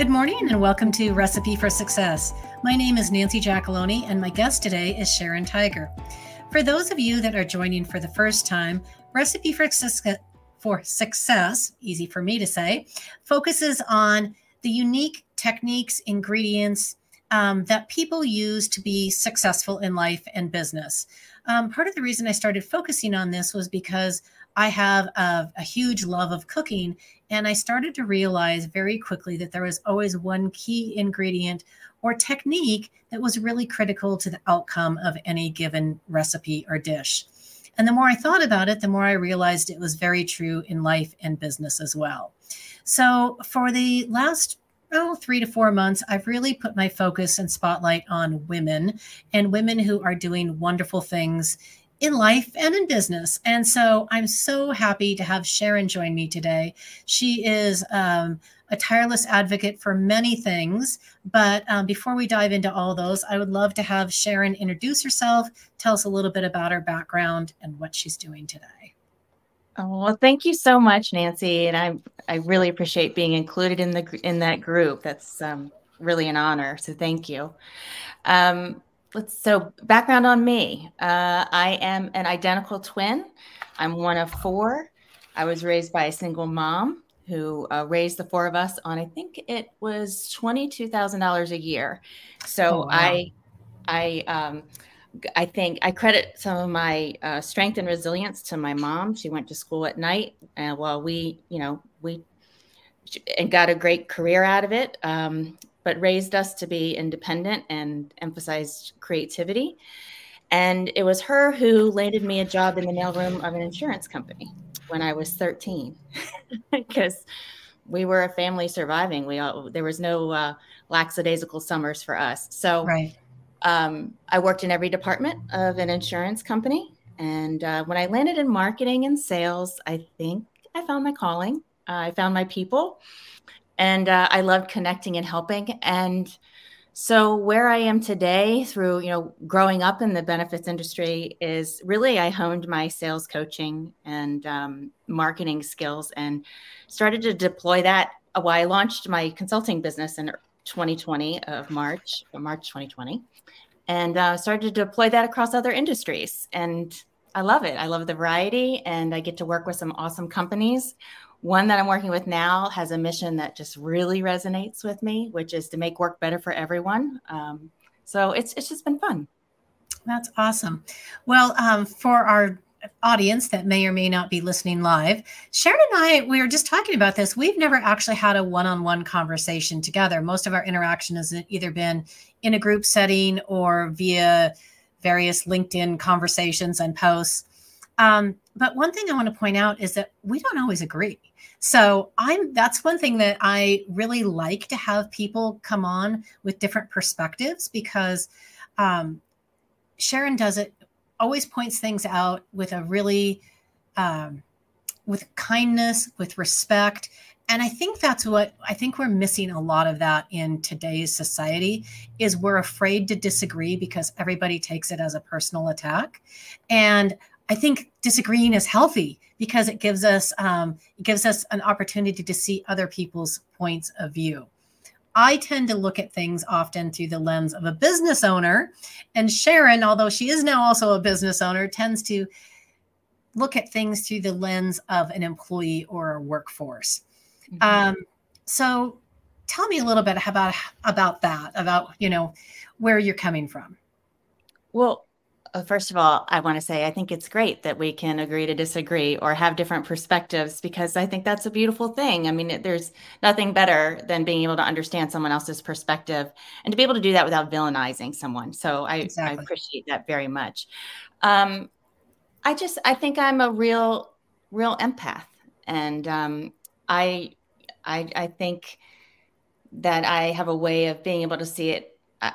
Good morning and welcome to Recipe for Success. My name is Nancy Giacalone and my guest today is Sharon Tiger. For those of you that are joining for the first time, Recipe for Success, for Success, easy for me to say, focuses on the unique techniques, ingredients um, that people use to be successful in life and business. Um, part of the reason I started focusing on this was because I have a, a, huge love of cooking, and I started to realize very quickly that there was always one key ingredient or technique that was really critical to the outcome of any given recipe or dish. And the more I thought about it, the more I realized it was very true in life and business as well. So, for the last oh, three to four months, I've really put my focus and spotlight on women and women who are doing wonderful things in life and in business. And so I'm so happy to have Sharon join me today. She is um, a tireless advocate for many things. But um, before we dive into all those, I would love to have Sharon introduce herself, tell us a little bit about her background and what she's doing today. Oh, well, thank you so much, Nancy, and I I really appreciate being included in the in that group. That's um, really an honor. So thank you. Um, let's so background on me. Uh, I am an identical twin. I'm one of four. I was raised by a single mom who uh, raised the four of us on I think it was twenty two thousand dollars a year. So oh, wow. I I um, I think I credit some of my uh, strength and resilience to my mom. She went to school at night, and while we, you know, we and got a great career out of it, um, but raised us to be independent and emphasized creativity. And it was her who landed me a job in the mailroom of an insurance company when I was 13, because we were a family surviving. We all, there was no uh, lackadaisical summers for us. So. Right um, I worked in every department of an insurance company. And uh, when I landed in marketing and sales, I think I found my calling. Uh, I found my people. And uh, I loved connecting and helping. And so where I am today through, you know, growing up in the benefits industry is really I honed my sales coaching and um, marketing skills and started to deploy that. Well, I launched my consulting business in 2020 of March, March 2020 and uh, started to deploy that across other industries. And I love it. I love the variety, and I get to work with some awesome companies. One that I'm working with now has a mission that just really resonates with me, which is to make work better for everyone. Um, so it's it's just been fun. That's awesome. Well, um, for our audience that may or may not be listening live, Sharon and I, we were just talking about this. We've never actually had a one on one conversation together. Most of our interaction has either been in a group setting or via various LinkedIn conversations and posts. Um, but one thing I want to point out is that we don't always agree. So I'm that's one thing that I really like to have people come on with different perspectives because um, Sharon does it always points things out with a really um, with kindness, with respect. And I think that's what I think we're missing a lot of that in today's society is we're afraid to disagree because everybody takes it as a personal attack. And I think disagreeing is healthy because it gives us um, it gives us an opportunity to see other people's points of view. I tend to look at things often through the lens of a business owner. And Sharon, although she is now also a business owner, tends to look at things through the lens of an employee or a workforce. Mm-hmm. Um, so tell me a little bit about about that, about you know where you're coming from. Well, first of all, I want to say I think it's great that we can agree to disagree or have different perspectives because I think that's a beautiful thing. I mean, it, there's nothing better than being able to understand someone else's perspective and to be able to do that without villainizing someone. So I, exactly. I appreciate that very much. Um, I just I think I'm a real real empath, and um, I, I I think that I have a way of being able to see it. I,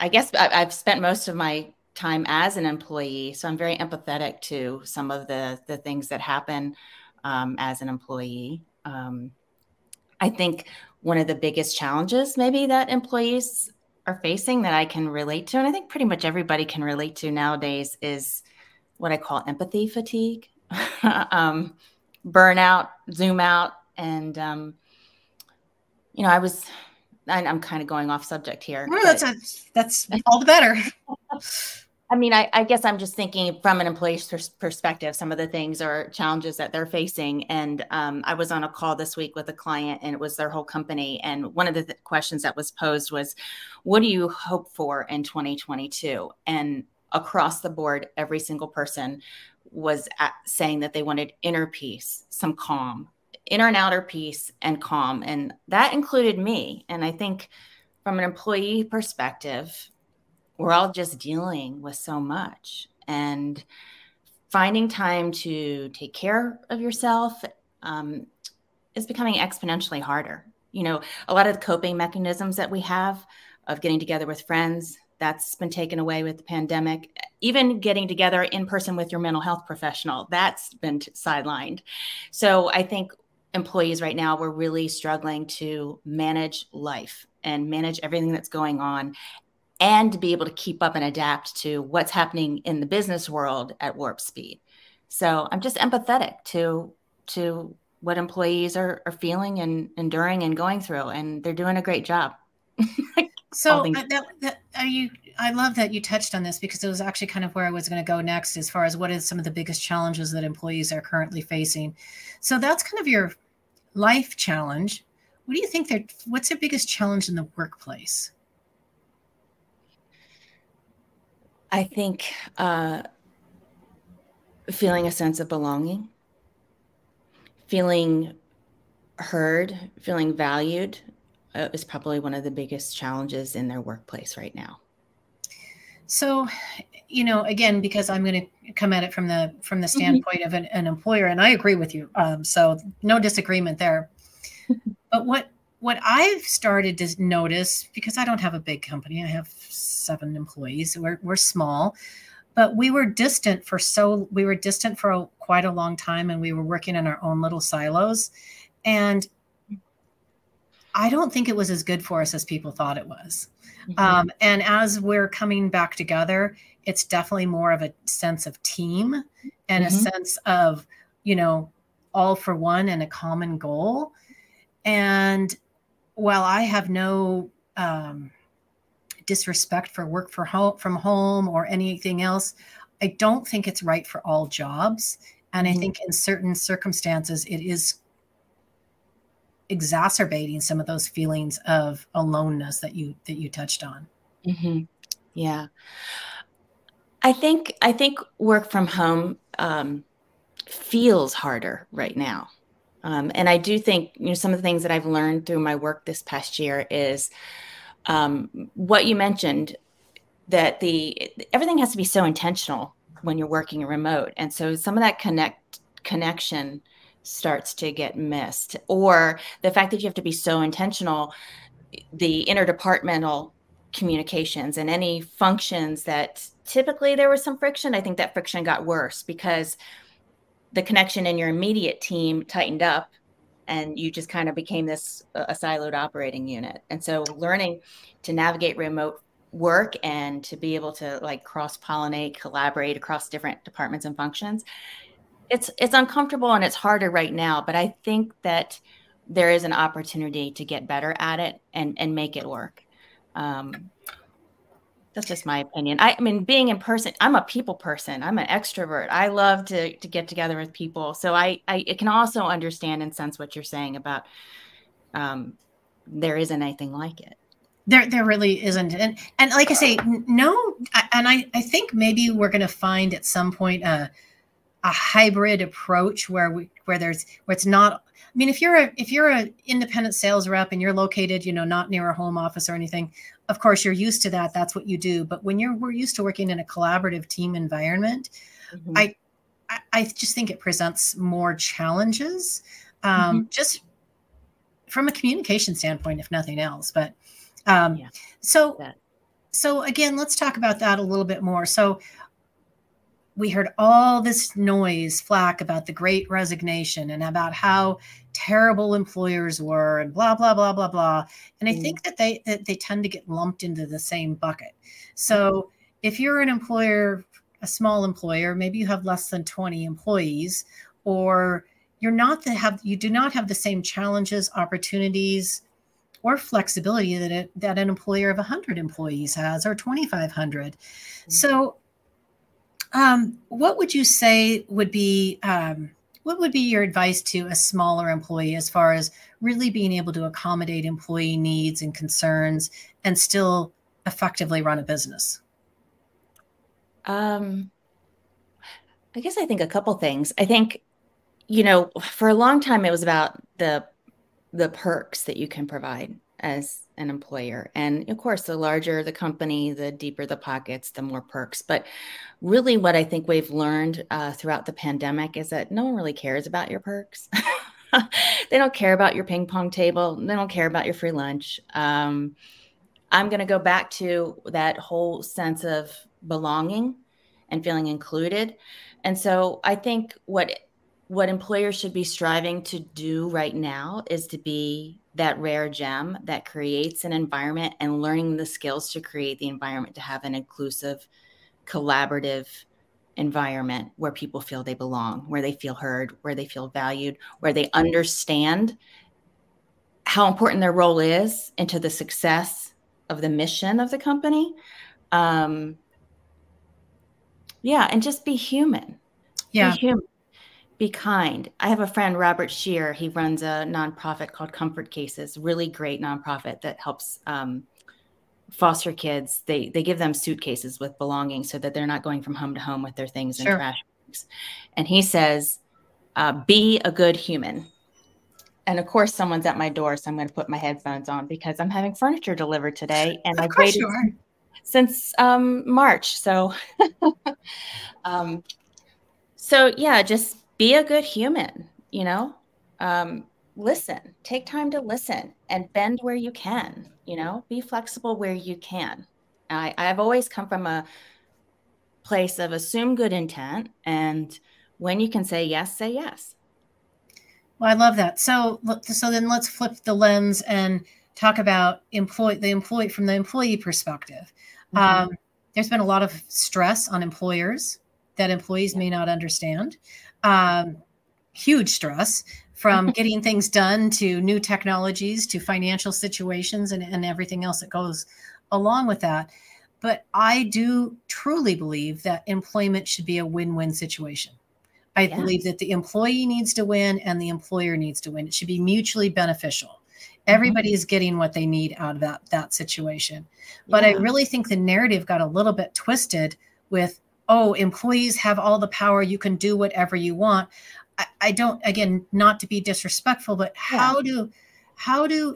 I guess I've spent most of my time as an employee, so I'm very empathetic to some of the the things that happen um, as an employee. Um, I think one of the biggest challenges maybe that employees are facing that I can relate to, and I think pretty much everybody can relate to nowadays, is what I call empathy fatigue, um, burnout, zoom out, and um, you know, I was I'm kind of going off subject here. Well, that's a, that's all the better. I mean, I, I, guess I'm just thinking from an employee's perspective, some of the things or challenges that they're facing. And um, I was on a call this week with a client, and it was their whole company. And one of the th- questions that was posed was, "What do you hope for in 2022?" And across the board, every single person was saying that they wanted inner peace, some calm, inner and outer peace, and calm. And that included me. And I think from an employee perspective, we're all just dealing with so much and finding time to take care of yourself um, is becoming exponentially harder. You know a lot of the coping mechanisms that we have of getting together with friends that's been taken away with the pandemic. Even getting together in person with your mental health professional that's been sidelined. So i think employees right now we're really struggling to manage life and manage everything that's going on and to be able to keep up and adapt to what's happening in the business world at warp speed. So I'm just empathetic to to what employees are, are feeling and enduring and going through, and they're doing a great job. so that, that, are you? I love that you touched on this because it was actually kind of where I was going to go next, as far as what is some of the biggest challenges that employees are currently facing. So that's kind of your life challenge. What do you think? They're, what's their biggest challenge in the workplace? I think uh, feeling a sense of belonging, feeling heard, feeling valued uh, is probably one of the biggest challenges in their workplace right now. So, you know, again, because I'm going to come at it from the from the mm-hmm. standpoint mm-hmm. of an, an, employer, and I agree with you. Um, so, no disagreement there. but what what I've started to notice, because I don't have a big company, I have seven employees. We're, we're small, but we were distant for so, we were distant for a, quite a long time and we were working in our own little silos. And I don't think it was as good for us as people thought it was. Mm-hmm. Um, and as we're coming back together, it's definitely more of a sense of team and mm-hmm. a sense of, you know, all for one and a common goal. And while I have no um, disrespect for work for home, from home or anything else, I don't think it's right for all jobs. And mm-hmm. I think in certain circumstances, it is exacerbating some of those feelings of aloneness that you that you touched on. Mm-hmm. Yeah, I think I think work from home um, feels harder right now. Um, and I do think, you know, some of the things that I've learned through my work this past year is um, what you mentioned that the everything has to be so intentional when you're working remote, and so some of that connect connection starts to get missed, or the fact that you have to be so intentional, the interdepartmental communications and any functions that typically there was some friction. I think that friction got worse because the connection in your immediate team tightened up and you just kind of became this uh, a siloed operating unit. And so learning to navigate remote work and to be able to like cross pollinate collaborate across different departments and functions it's it's uncomfortable and it's harder right now but i think that there is an opportunity to get better at it and and make it work. Um, that's just my opinion. I, I, mean, being in person, I'm a people person. I'm an extrovert. I love to to get together with people. So I I can also understand and sense what you're saying about um, there isn't anything like it. There there really isn't, and and like I say, no, and I I think maybe we're going to find at some point a a hybrid approach where we where there's where it's not I mean, if you're a if you're an independent sales rep and you're located, you know, not near a home office or anything, of course you're used to that. That's what you do. But when you're we're used to working in a collaborative team environment, mm-hmm. I, I just think it presents more challenges, um, mm-hmm. just from a communication standpoint, if nothing else. But um, yeah. so so again, let's talk about that a little bit more. So we heard all this noise flack about the great resignation and about how terrible employers were and blah blah blah blah blah and i mm. think that they that they tend to get lumped into the same bucket so if you're an employer a small employer maybe you have less than 20 employees or you're not the have you do not have the same challenges opportunities or flexibility that it, that an employer of 100 employees has or 2500 mm-hmm. so um, what would you say would be um, what would be your advice to a smaller employee as far as really being able to accommodate employee needs and concerns and still effectively run a business? Um, i guess i think a couple things. I think you know for a long time it was about the the perks that you can provide as an employer. And of course, the larger the company, the deeper the pockets, the more perks. But really, what I think we've learned uh, throughout the pandemic is that no one really cares about your perks. they don't care about your ping pong table. They don't care about your free lunch. Um, I'm going to go back to that whole sense of belonging and feeling included. And so I think what what employers should be striving to do right now is to be that rare gem that creates an environment and learning the skills to create the environment to have an inclusive, collaborative environment where people feel they belong, where they feel heard, where they feel valued, where they understand how important their role is into the success of the mission of the company. Um, yeah, and just be human. Yeah. Be human be kind. I have a friend, Robert Scheer. He runs a nonprofit called Comfort Cases, really great nonprofit that helps um, foster kids. They they give them suitcases with belongings so that they're not going from home to home with their things sure. in trash bags. And he says, uh, "Be a good human." And of course, someone's at my door, so I'm going to put my headphones on because I'm having furniture delivered today, and I've waited since um, March. So, um, so yeah, just be a good human, you know? Um, listen, take time to listen and bend where you can, you know? Be flexible where you can. I, I've always come from a place of assume good intent and when you can say yes, say yes. Well, I love that. So, so then let's flip the lens and talk about employee the employee from the employee perspective. Mm-hmm. Um, there's been a lot of stress on employers that employees may not understand um, huge stress from getting things done to new technologies to financial situations and, and everything else that goes along with that. But I do truly believe that employment should be a win win situation. I yes. believe that the employee needs to win and the employer needs to win. It should be mutually beneficial. Everybody mm-hmm. is getting what they need out of that that situation. But yeah. I really think the narrative got a little bit twisted with oh, employees have all the power, you can do whatever you want. I, I don't, again, not to be disrespectful, but how yeah. do, how do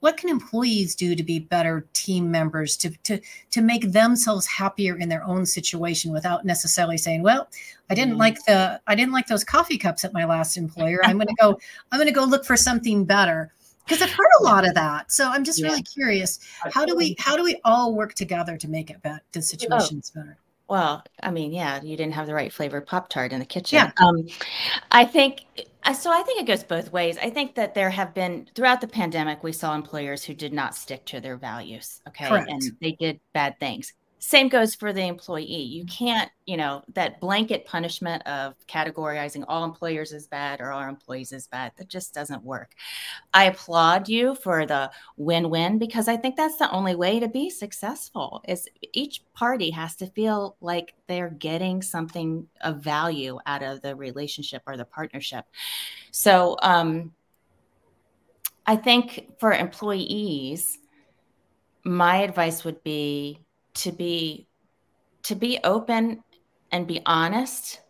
what can employees do to be better team members to to to make themselves happier in their own situation without necessarily saying well i didn't mm like the i didn't like those coffee cups at my last employer i'm going to go i'm going to go look for something better because i've heard a lot of that so i'm just yeah. really curious how do we how do we all work together to make it better the oh. situations oh. better well, I mean, yeah, you didn't have the right flavor Pop Tart in the kitchen. Yeah. Um, I think uh, so. I think it goes both ways. I think that there have been throughout the pandemic, we saw employers who did not stick to their values. Okay. Correct. And they did bad things. Same goes for the employee. You can't, you know, that blanket punishment of categorizing all employers as bad or all employees as bad. That just doesn't work. I applaud you for the win-win because I think that's the only way to be successful. Is each party has to feel like they're getting something of value out of the relationship or the partnership. So um I think for employees, my advice would be to be to be open and be honest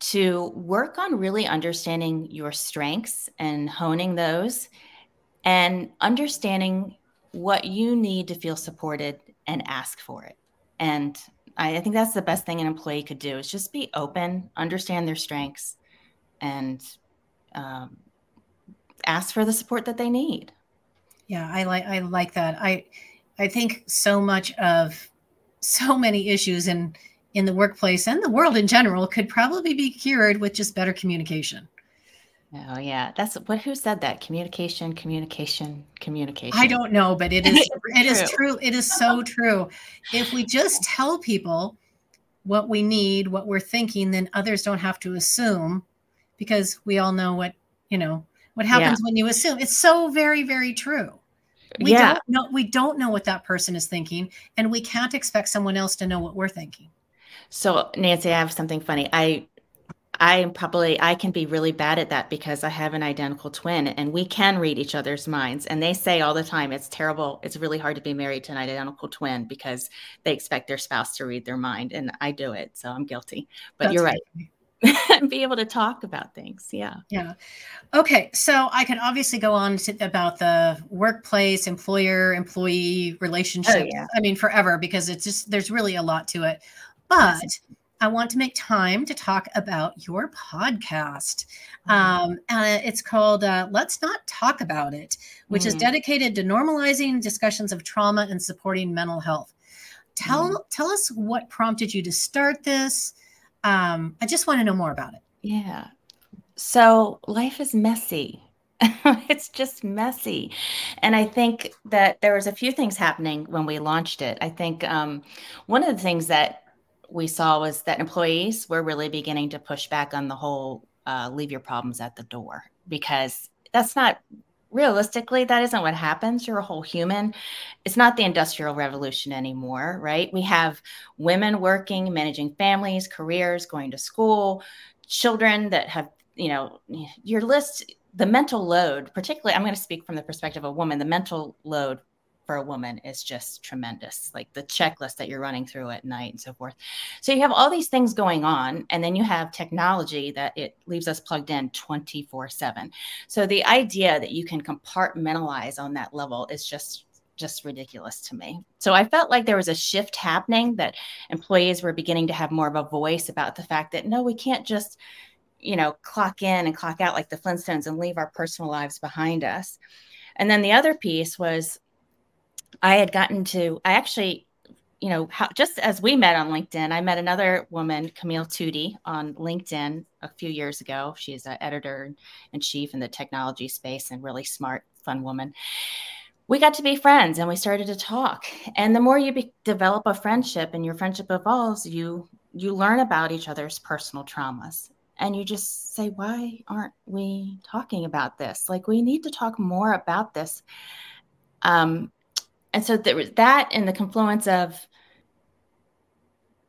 to work on really understanding your strengths and honing those and understanding what you need to feel supported and ask for it. And I, I think that's the best thing an employee could do is just be open understand their strengths and um, ask for the support that they need. Yeah i like i like that. I i think so much of so many issues in in the workplace and the world in general could probably be cured with just better communication. Oh yeah, that's what who said that? Communication, communication, communication. I don't know, but it is it is true. It is so true. If we just tell people what we need, what we're thinking, then others don't have to assume because we all know what, you know, what happens yeah. when you assume. It's so very very true. We yeah. don't know we don't know what that person is thinking, and we can't expect someone else to know what we're thinking. So Nancy, I have something funny. I I am probably I can be really bad at that because I have an identical twin and we can read each other's minds. And they say all the time it's terrible. It's really hard to be married to an identical twin because they expect their spouse to read their mind. And I do it. So I'm guilty. But That's you're right. be able to talk about things. Yeah. Yeah. Okay. So I can obviously go on to, about the workplace, employer, employee relationship. Oh, yeah. I mean, forever because it's just, there's really a lot to it. But I want to make time to talk about your podcast. Mm-hmm. Um, and it's called uh, Let's Not Talk About It, which mm. is dedicated to normalizing discussions of trauma and supporting mental health. Tell, mm. tell us what prompted you to start this. Um, I just want to know more about it. Yeah. So life is messy. it's just messy. And I think that there was a few things happening when we launched it. I think um, one of the things that we saw was that employees were really beginning to push back on the whole uh, leave your problems at the door because that's not realistically that isn't what happens. You're a whole human. It's not the industrial revolution anymore right? We have women working managing families careers going to school children that have you know your list the mental load particularly i'm going to speak from the perspective of a woman the mental load for a woman is just tremendous like the checklist that you're running through at night and so forth so you have all these things going on and then you have technology that it leaves us plugged in 24 7 so the idea that you can compartmentalize on that level is just just ridiculous to me. So I felt like there was a shift happening that employees were beginning to have more of a voice about the fact that no, we can't just, you know, clock in and clock out like the Flintstones and leave our personal lives behind us. And then the other piece was I had gotten to, I actually, you know, how, just as we met on LinkedIn, I met another woman, Camille Tuutti, on LinkedIn a few years ago. She's an editor in chief in the technology space and really smart, fun woman. We got to be friends and we started to talk. And the more you be, develop a friendship and your friendship evolves, you you learn about each other's personal traumas and you just say why aren't we talking about this like we need to talk more about this um, and so there was that and the confluence of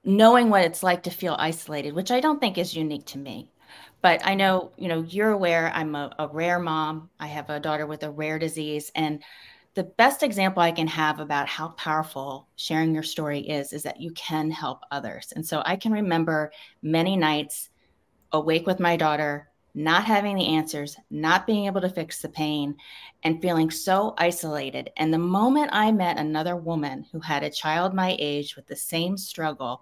knowing what it's like to feel isolated, which I don't think is unique to me. But I know, you know, you're aware I'm a, a rare mom. I have a daughter with a rare disease. And the best example I can have about how powerful sharing your story is, is that you can help others. And so I can remember many nights awake with my daughter, not having the answers, not being able to fix the pain, and feeling so isolated. And the moment I met another woman who had a child my age with the same struggle,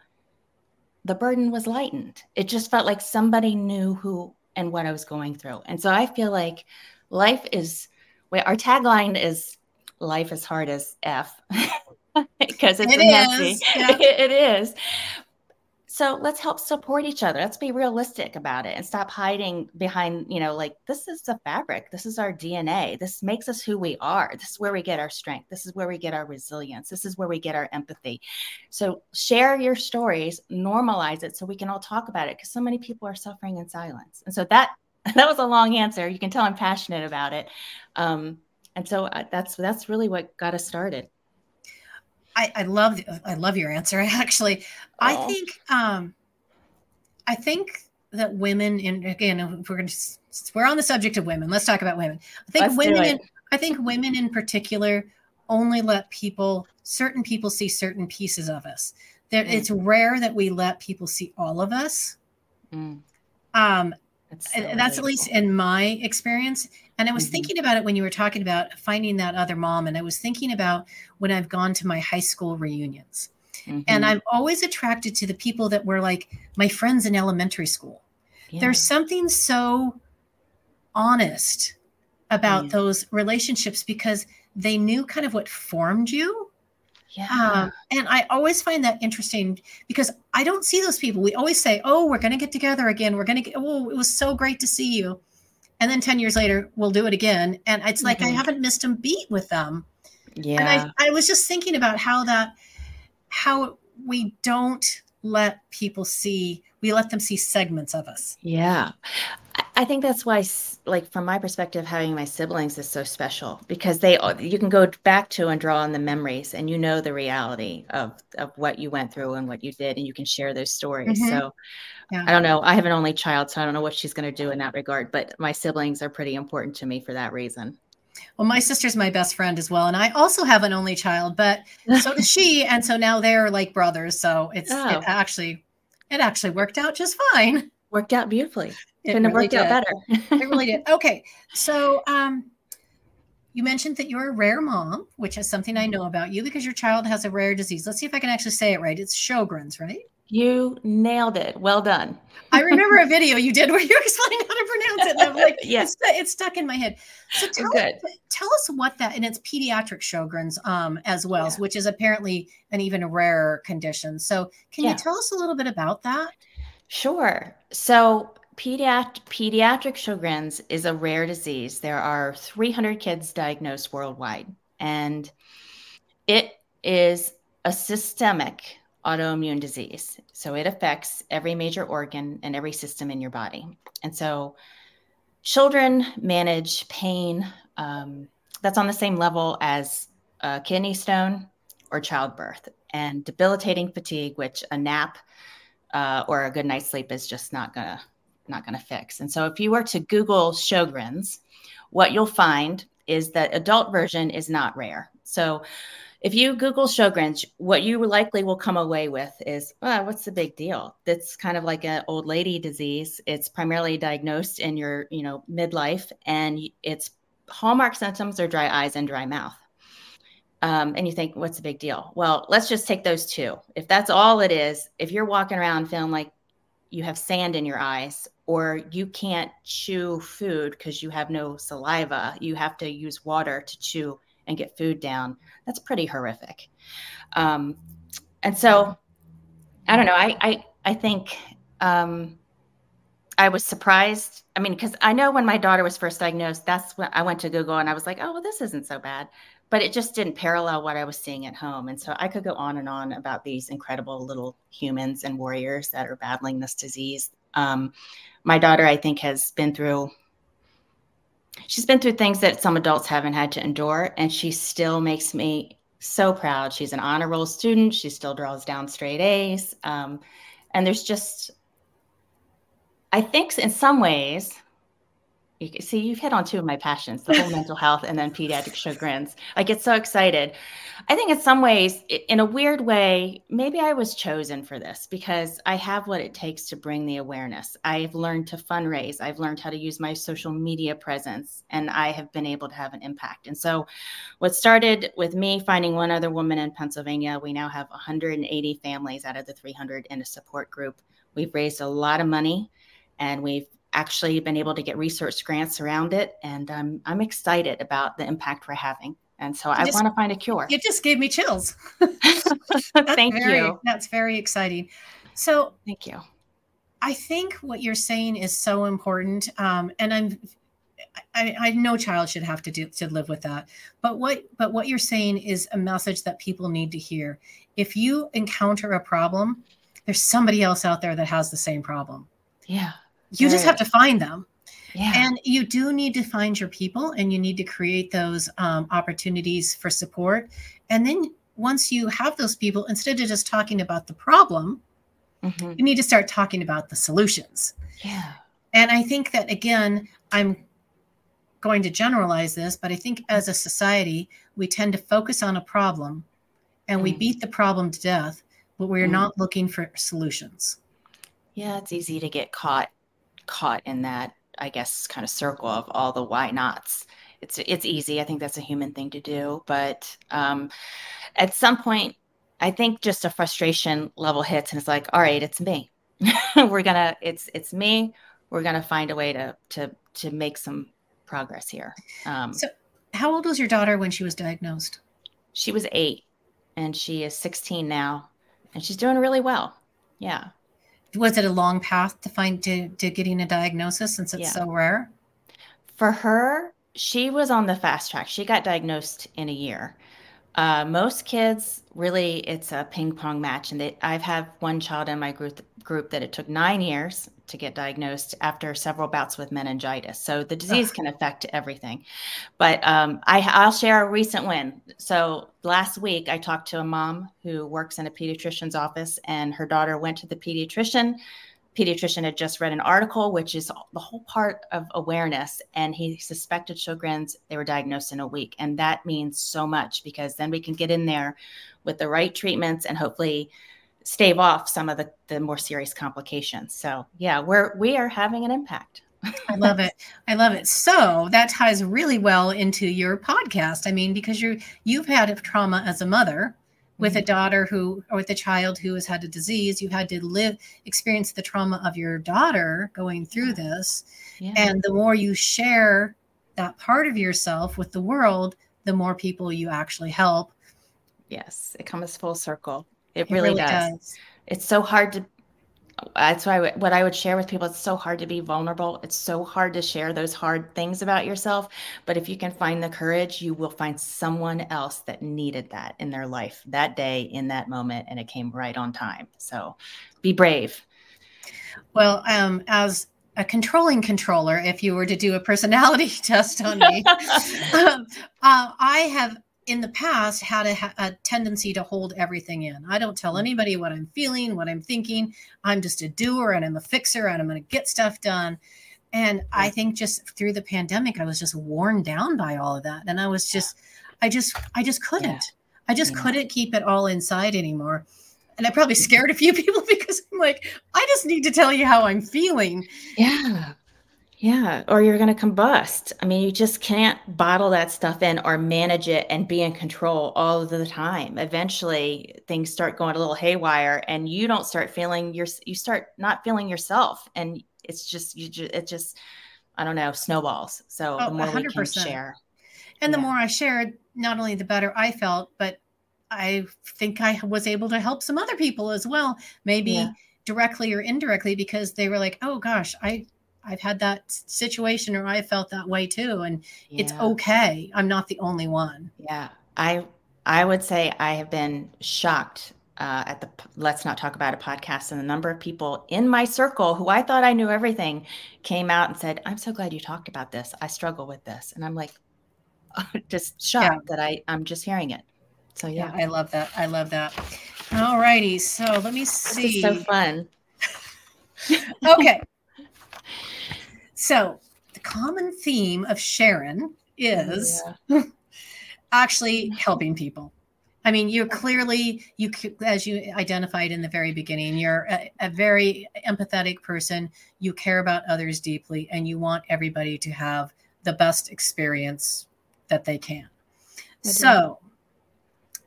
the burden was lightened. It just felt like somebody knew who and what I was going through. And so I feel like life is, well, our tagline is life is hard as F. because it's it messy. Is, yeah. it is so let's help support each other. Let's be realistic about it and stop hiding behind you know like this is the fabric. This is our dna this makes us who we are. This is where we get our strength. This is where we get our resilience. This is where we get our empathy. So share your stories. Normalize it so we can all talk about it because so many people are suffering in silence. And so that that was a long answer. You can tell i'm passionate about it. Um, and so uh, that's that's really what got us started I, I love I love your answer. Actually, I think um, I think that women in again if we're going to we're on the subject of women. Let's talk about women. I think Let's women in, I think women in particular only let people certain people see certain pieces of us. There, mm. it's rare that we let people see all of us. Mm. Um, that's, so that's at least in my experience. And I was mm-hmm. thinking about it when you were talking about finding that other mom. And I was thinking about when I've gone to my high school reunions. Mm-hmm. And I'm always attracted to the people that were like my friends in elementary school. Yeah. There's something so honest about mm. those relationships because they knew kind of what formed you yeah. Um, and I always find that interesting because I don't see those people. We always say, oh, we're going to get together again. We're going to get, oh, it was so great to see you. And then 10 years later, we'll do it again. And it's like, mm-hmm. I haven't missed a beat with them. Yeah. And I, I was just thinking about how that, how we don't let people see, we let them see segments of us. Yeah. I think that's why, like from my perspective, having my siblings is so special because they you can go back to and draw on the memories, and you know the reality of of what you went through and what you did, and you can share those stories. Mm-hmm. So, yeah. I don't know. I have an only child, so I don't know what she's going to do in that regard. But my siblings are pretty important to me for that reason. Well, my sister's my best friend as well, and I also have an only child, but so does she, and so now they're like brothers. So it's oh. it actually it actually worked out just fine. Worked out beautifully. It Couldn't really have worked did. out better. it really did. Okay. So um you mentioned that you're a rare mom, which is something I know about you because your child has a rare disease. Let's see if I can actually say it right. It's Sjogren's, right? You nailed it. Well done. I remember a video you did where you explained how to pronounce it. And I'm like, yes, it's, it's, stuck in my head. So tell, Good. tell us what that, and it's pediatric Sjogren's um, as well, yeah. which is apparently an even rarer condition. So can yeah. you tell us a little bit about that? Sure. So Pediat- pediatric Sjogren's is a rare disease. There are 300 kids diagnosed worldwide, and it is a systemic autoimmune disease. So it affects every major organ and every system in your body. And so children manage pain um, that's on the same level as a kidney stone or childbirth, and debilitating fatigue, which a nap uh, or a good night's sleep is just not to not to fix. And so if you were to Google Sjogren's, what you'll find is that adult version is not rare. So if you Google Sjogren's, what you likely will come away with is, oh, what's the big deal? That's kind of like an old lady disease. It's primarily diagnosed in your, you know, midlife, and its hallmark symptoms are dry eyes and dry mouth. Um, and you think, what's the big deal? Well, let's just take those two. If that's all it is, if you're walking around feeling like you have sand in your eyes or you can't chew food because you have no saliva you have to use water to chew and get food down that's pretty horrific um, and so i don't know i i, I think um, i was surprised i mean because i know when my daughter was first diagnosed that's when i went to google and i was like oh well this isn't so bad but it just didn't parallel what I was seeing at home. And so I could go on and on about these incredible little humans and warriors that are battling this disease. Um, my daughter, I think, has been through. She's been through things that some adults haven't had to endure, and she still makes me so proud. She's an honor roll student. She still draws down straight A's. Um, and there's just, I think, in some ways, you see you've hit on two of my passions the whole mental health and then pediatric Sjogren's. I get so excited. I think in some ways in a weird way maybe i was chosen for this because i have what it takes to bring the awareness. I've learned to fundraise. I've learned how to use my social media presence and i have been able to have an impact. And so what started with me finding one other woman in pennsylvania we now have 180 families out of the 300 in a support group. We've raised a lot of money and we've actually been able to get research grants around it. And um, I'm excited about the impact we're having. And so you I want to find a cure. It just gave me chills. Thank very, you. That's very exciting. So, thank you. I think what you're saying is so important. Um, and I'm, I, I no child should have to do to live with that. But what, but what you're saying is a message that people need to hear. If you encounter a problem, there's somebody else out there that has the same problem. Yeah. You right. just have to find them. Yeah. And you do need to find your people and you need to create those um, opportunities for support. And then once you have those people, instead of just talking about the problem, mm-hmm. you need to start talking about the solutions. Yeah. And I think that, again, I'm going to generalize this, but I think as a society, we tend to focus on a problem and mm. we beat the problem to death, but we're mm. not looking for solutions. Yeah, it's easy to get caught caught in that, I guess, kind of circle of all the why nots. It's it's easy. I think that's a human thing to do, but um, at some point, I think just a frustration level hits, and it's like, all right, it's me. We're gonna. It's it's me. We're gonna find a way to to to make some progress here. Um, so, how old was your daughter when she was diagnosed? She was eight, and she is 16 now, and she's doing really well. Yeah was it a long path to find to, to getting a diagnosis since it's yeah. so rare? For her she was on the fast track. She got diagnosed in a year. Uh, most kids really it's a ping pong match and they, i've had one child in my group group that it took nine years to get diagnosed after several bouts with meningitis. So the disease Ugh. can affect everything. But um, I, I'll share a recent win. So last week, I talked to a mom who works in a pediatrician's office, and her daughter went to the pediatrician. Pediatrician had just read an article, which is the whole part of awareness, and he suspected Sjogren's. They were diagnosed in a week, and that means so much because then we can get in there with the right treatments and hopefully stave off some of the, the more serious complications. So yeah, we're we are having an impact. I love it. I love it. So that ties really well into your podcast. I mean, because you're you've had a trauma as a mother with a mm-hmm. daughter who or with a child who has had a disease. You had to live experience the trauma of your daughter going through this. Yeah. And the more you share that part of yourself with the world, the more people you actually help. Yes, it comes full circle. It, it really, really does. does. It's so hard to that's why what I would share with people. It's so hard to be vulnerable. It's so hard to share those hard things about yourself. But if you can find the courage, you will find someone else that needed that in their life that day, in that moment, and it came right on time. So, be brave. Well, um, as a controlling controller, if you were to do a personality test on me, um, uh, I have in the past had a, a, tendency to hold everything in. I don't tell mm. anybody what I'm feeling, what I'm thinking. I'm just a doer and I'm a fixer and I'm going to get stuff done. And I think just through the pandemic, I was just worn down by all of that. And I was just, I just, I just couldn't. Yeah. I just yeah. couldn't keep it all inside anymore. And I probably scared a few people because I'm like, I just need to tell you how I'm feeling. Yeah. Yeah, or you're going to combust. I mean, you just can't bottle that stuff in or manage it and be in control all of the time. Eventually, things start going a little haywire and you don't start feeling your you start not feeling yourself and it's just you just it just I don't know, snowballs. So oh, the more 100%. we can share. And yeah. the more I shared, not only the better I felt, but I think I was able to help some other people as well, maybe yeah. directly or indirectly because they were like, "Oh gosh, I I've had that situation or I felt that way too. And yeah. it's okay. I'm not the only one. Yeah. I I would say I have been shocked uh, at the Let's Not Talk About a podcast, and the number of people in my circle who I thought I knew everything came out and said, "I'm so glad you talked about this. I struggle with this," and I'm like, just shocked yeah. that I I'm just hearing it. So yeah. yeah, I love that. I love that. All righty, so let me see. so fun. okay, so the common theme of Sharon is yeah. actually helping people. I mean, you're clearly you as you identified in the very beginning, you're a, a, very empathetic person. You care about others deeply, and you want everybody to have the best experience that they can. So,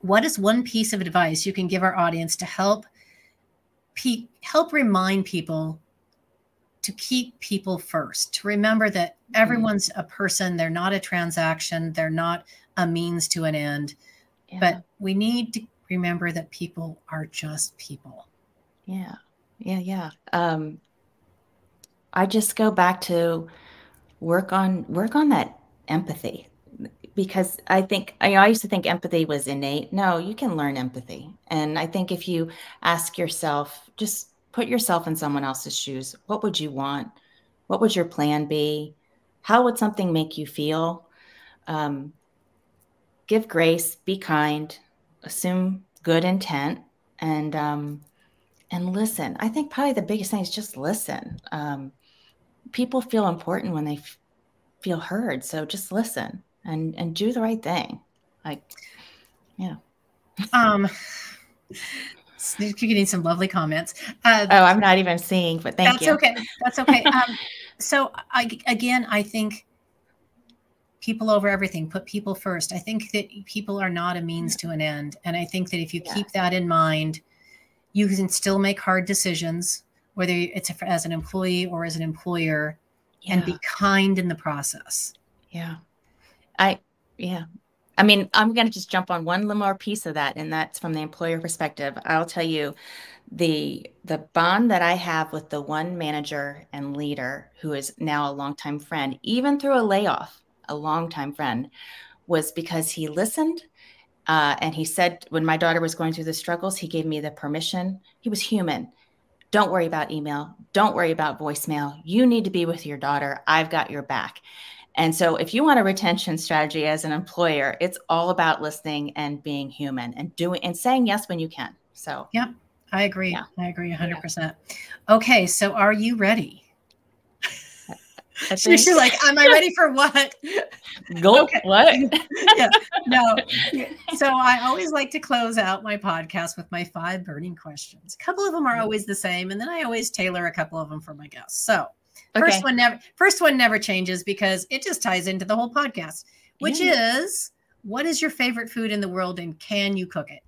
what is one piece of advice you can give our audience to help pe- help remind people to keep people first, to remember that mm-hmm. everyone's a person, they're not a transaction, they're not a means to an end. Yeah. But we need to remember that people are just people. Yeah. Yeah. Yeah. Um, I just go back to work on work on that empathy because I think I, I used to think empathy was innate. No, you can learn empathy. And I think if you ask yourself, just put yourself in someone else's shoes. What would you want? What would your plan be? How would something make you feel? Um, give grace, be kind, assume good intent, and um, and listen. I think probably the biggest thing is just listen. Um, people feel important when they f- feel heard, so just listen and and do the right thing. Like, yeah. Um. You're getting some lovely comments. Uh, oh, I'm not even seeing, but thank that's you. That's okay. That's okay. um, so, I, again, I think people over everything. Put people first. I think that people are not a means to an end, and I think that if you yeah. keep that in mind, you can still make hard decisions, whether it's as an employee or as an employer, yeah. and be kind in the process. Yeah, I yeah I mean, I'm going to just jump on one more piece of that, and that's from the employer perspective. I'll tell you, the the bond that I have with the one manager and leader who is now a longtime friend, even through a layoff, a longtime friend, was because he listened. Uh, and he said, when my daughter was going through the struggles, he gave me the permission. He was human. don't worry about email. Don't worry about voicemail. You need to be with your daughter. I've got your back. And so, if you want a retention strategy as an employer, it's all about listening and being human and doing and saying yes when you can. So, yep, I agree. Yeah. I agree 100%. Yeah. Okay, so are you ready? She's like, am I ready for what? Go okay. what? yeah, no. So I always like to close out my podcast with my five burning questions. A couple of them are mm. always the same, and then I always tailor a couple of them for my guests. So first one never first one never changes because it just ties into the whole podcast, which yeah. is what is your favorite food in the world and can you cook it?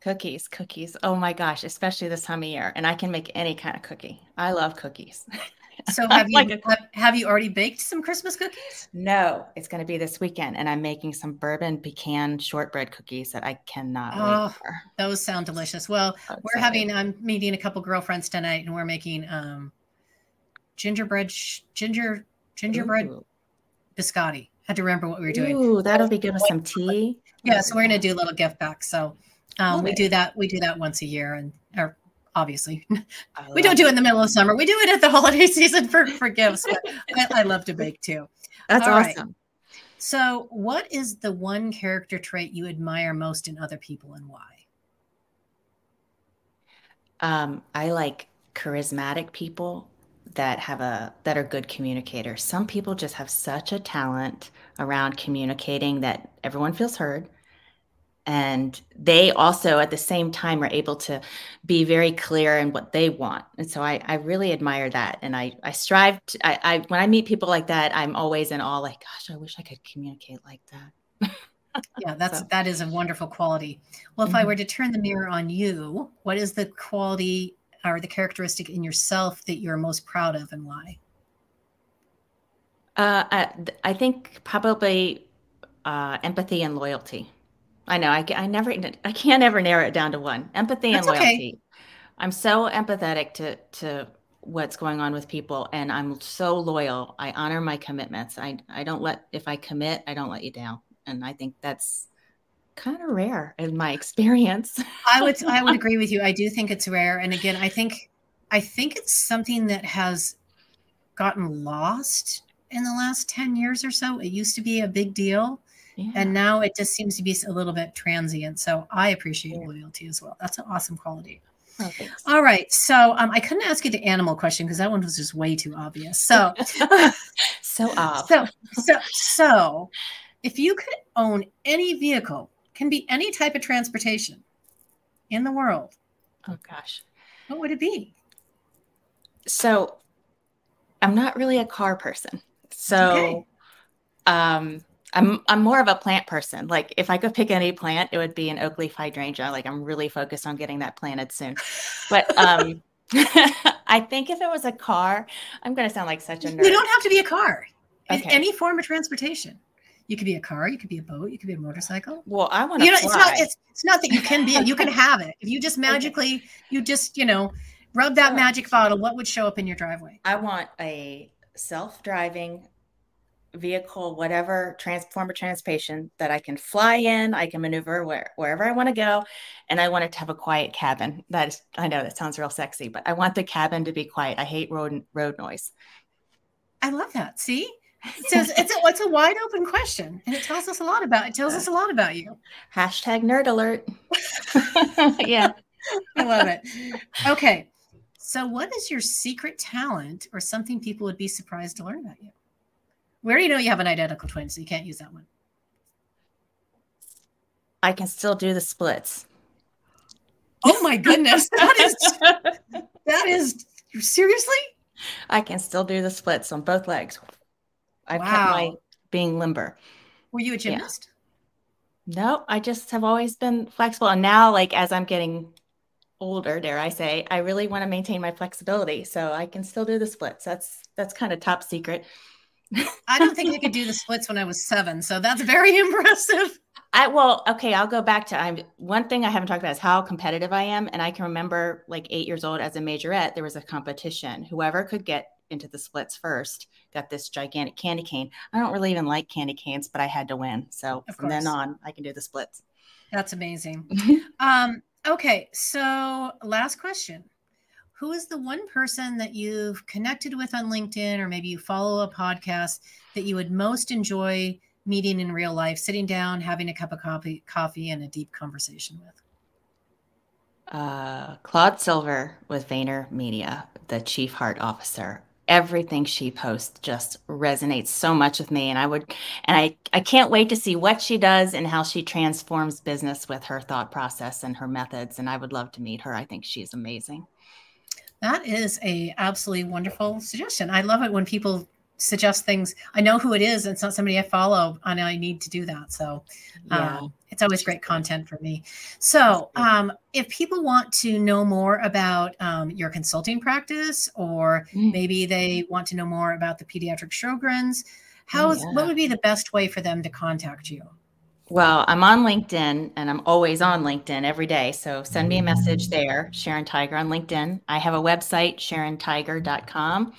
Cookies, cookies. Oh my gosh, especially this time of year. And I can make any kind of cookie. I love cookies. So have you like a, have you already baked some Christmas cookies? No, it's going to be this weekend, and I'm making some bourbon pecan shortbread cookies that I cannot oh, wait for. Those sound delicious. Well, we're having I'm meeting a couple girlfriends tonight, and we're making um gingerbread sh- ginger gingerbread Ooh. biscotti. Had to remember what we were doing. Ooh, that'll be good with some tea. Yeah, so we're gonna do a little gift back. So um, we do that. We do that once a year, and or obviously. we don't do it in the middle of summer. We do it at the holiday season for, for gifts, I, I love to bake too. That's All awesome. Right. So, what is the one character trait you admire most in other people and why? Um, I like charismatic people that have a that are good communicators. Some people just have such a talent around communicating that everyone feels heard and they also at the same time are able to be very clear in what they want and so i, I really admire that and i i strive to, I, I when i meet people like that i'm always in awe like gosh i wish i could communicate like that yeah that's so. that is a wonderful quality well if mm-hmm. i were to turn the mirror on you what is the quality or the characteristic in yourself that you're most proud of and why uh, I, I think probably uh, empathy and loyalty I know. I, I never, I can't ever narrow it down to one. Empathy That's and loyalty. Okay. I'm so empathetic to to what's going on with people, and I'm so loyal. I honor my commitments. I I don't let if I commit, I don't let you down, and I think that's kind of rare in my experience. I would I would agree with you. I do think it's rare, and again, I think I think it's something that has gotten lost in the last 10 years or so. It used to be a big deal. Yeah. And now it just seems to be a little bit transient. So I appreciate yeah. loyalty as well. That's an awesome quality. Oh, All right. So um, I couldn't ask you the animal question because that one was just way too obvious. So, so, so, so, so, if you could own any vehicle, can be any type of transportation in the world. Oh gosh, what would it be? So, I'm not really a car person. So, okay. um, I'm I'm more of a plant person. Like if I could pick any plant, it would be an oak leaf hydrangea. Like I'm really focused on getting that planted soon. But um I think if it was a car, I'm going to sound like such a nerd. You don't have to be a car. Okay. Any form of transportation. You could be a car, you could be a boat, you could be a motorcycle. Well, I want to. You know, fly. it's not. It's, it's not that you can be. You can have it. If you just magically, you just you know, rub that magic bottle. What would show up in your driveway? I want a self-driving vehicle, whatever trans form of transportation that I can fly in, I can maneuver where, wherever I want to go. And I want it to have a quiet cabin. That is, I know that sounds real sexy, but I want the cabin to be quiet. I hate road road noise. I love that. See? So it's, it's, a, it's a wide open question and it tells us a lot about it tells us a lot about you. Hashtag nerd alert. yeah. I love it. Okay. So what is your secret talent or something people would be surprised to learn about you? We already know you have an identical twin, so you can't use that one. I can still do the splits. Oh my goodness. That is that is seriously? I can still do the splits on both legs. I've wow. kept my being limber. Were you a gymnast? Yeah. No, I just have always been flexible. And now, like as I'm getting older, dare I say, I really want to maintain my flexibility. So I can still do the splits. That's that's kind of top secret. I don't think I could do the splits when I was seven, so that's very impressive. I well, okay, I'll go back to I'm one thing I haven't talked about is how competitive I am. And I can remember like eight years old as a majorette, there was a competition. Whoever could get into the splits first got this gigantic candy cane. I don't really even like candy canes, but I had to win. So from then on, I can do the splits. That's amazing. um, okay, so last question. who is the one person that you've connected with on LinkedIn or maybe you follow a podcast that you would most enjoy meeting in real life, sitting down, having a cup of coffee, coffee and a deep conversation with? Uh, Claude Silver with VaynerMedia, the chief heart officer. Everything she posts just resonates so much with me. And I would, and I, I can't wait to see what she does and how she transforms business with her thought process and her methods. And I would love to meet her. I think she's amazing. That is a absolutely wonderful suggestion. I love it when people suggest things. I know who it is. It's not somebody I follow, and I need to do that. So yeah. um, it's always great content for me. So um, if people want to know more about um, your consulting practice, or mm. maybe they want to know more about the pediatric Sjogren's, how is, yeah. what would be the best way for them to contact you? Well, I'm on LinkedIn and I'm always on LinkedIn every day. So send me a message there, Sharon Tiger on LinkedIn. I have a website, sharontiger.com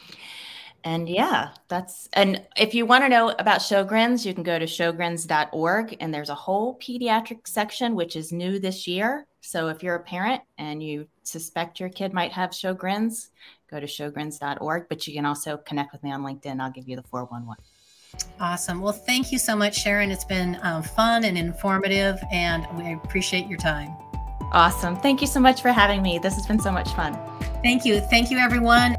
and yeah, that's and if you want to know about Sjogren's, you can go to sjogrens.org and there's a whole pediatric section which is new this year. So if you're a parent and you suspect your kid might have Sjogren's, go to sjogrens.org, but you can also connect with me on LinkedIn. I'll give you the 411. Awesome. Well, thank you so much, Sharon. It's been um, fun and informative, and we appreciate your time. Awesome. Thank you so much for having me. This has been so much fun. Thank you. Thank you, everyone.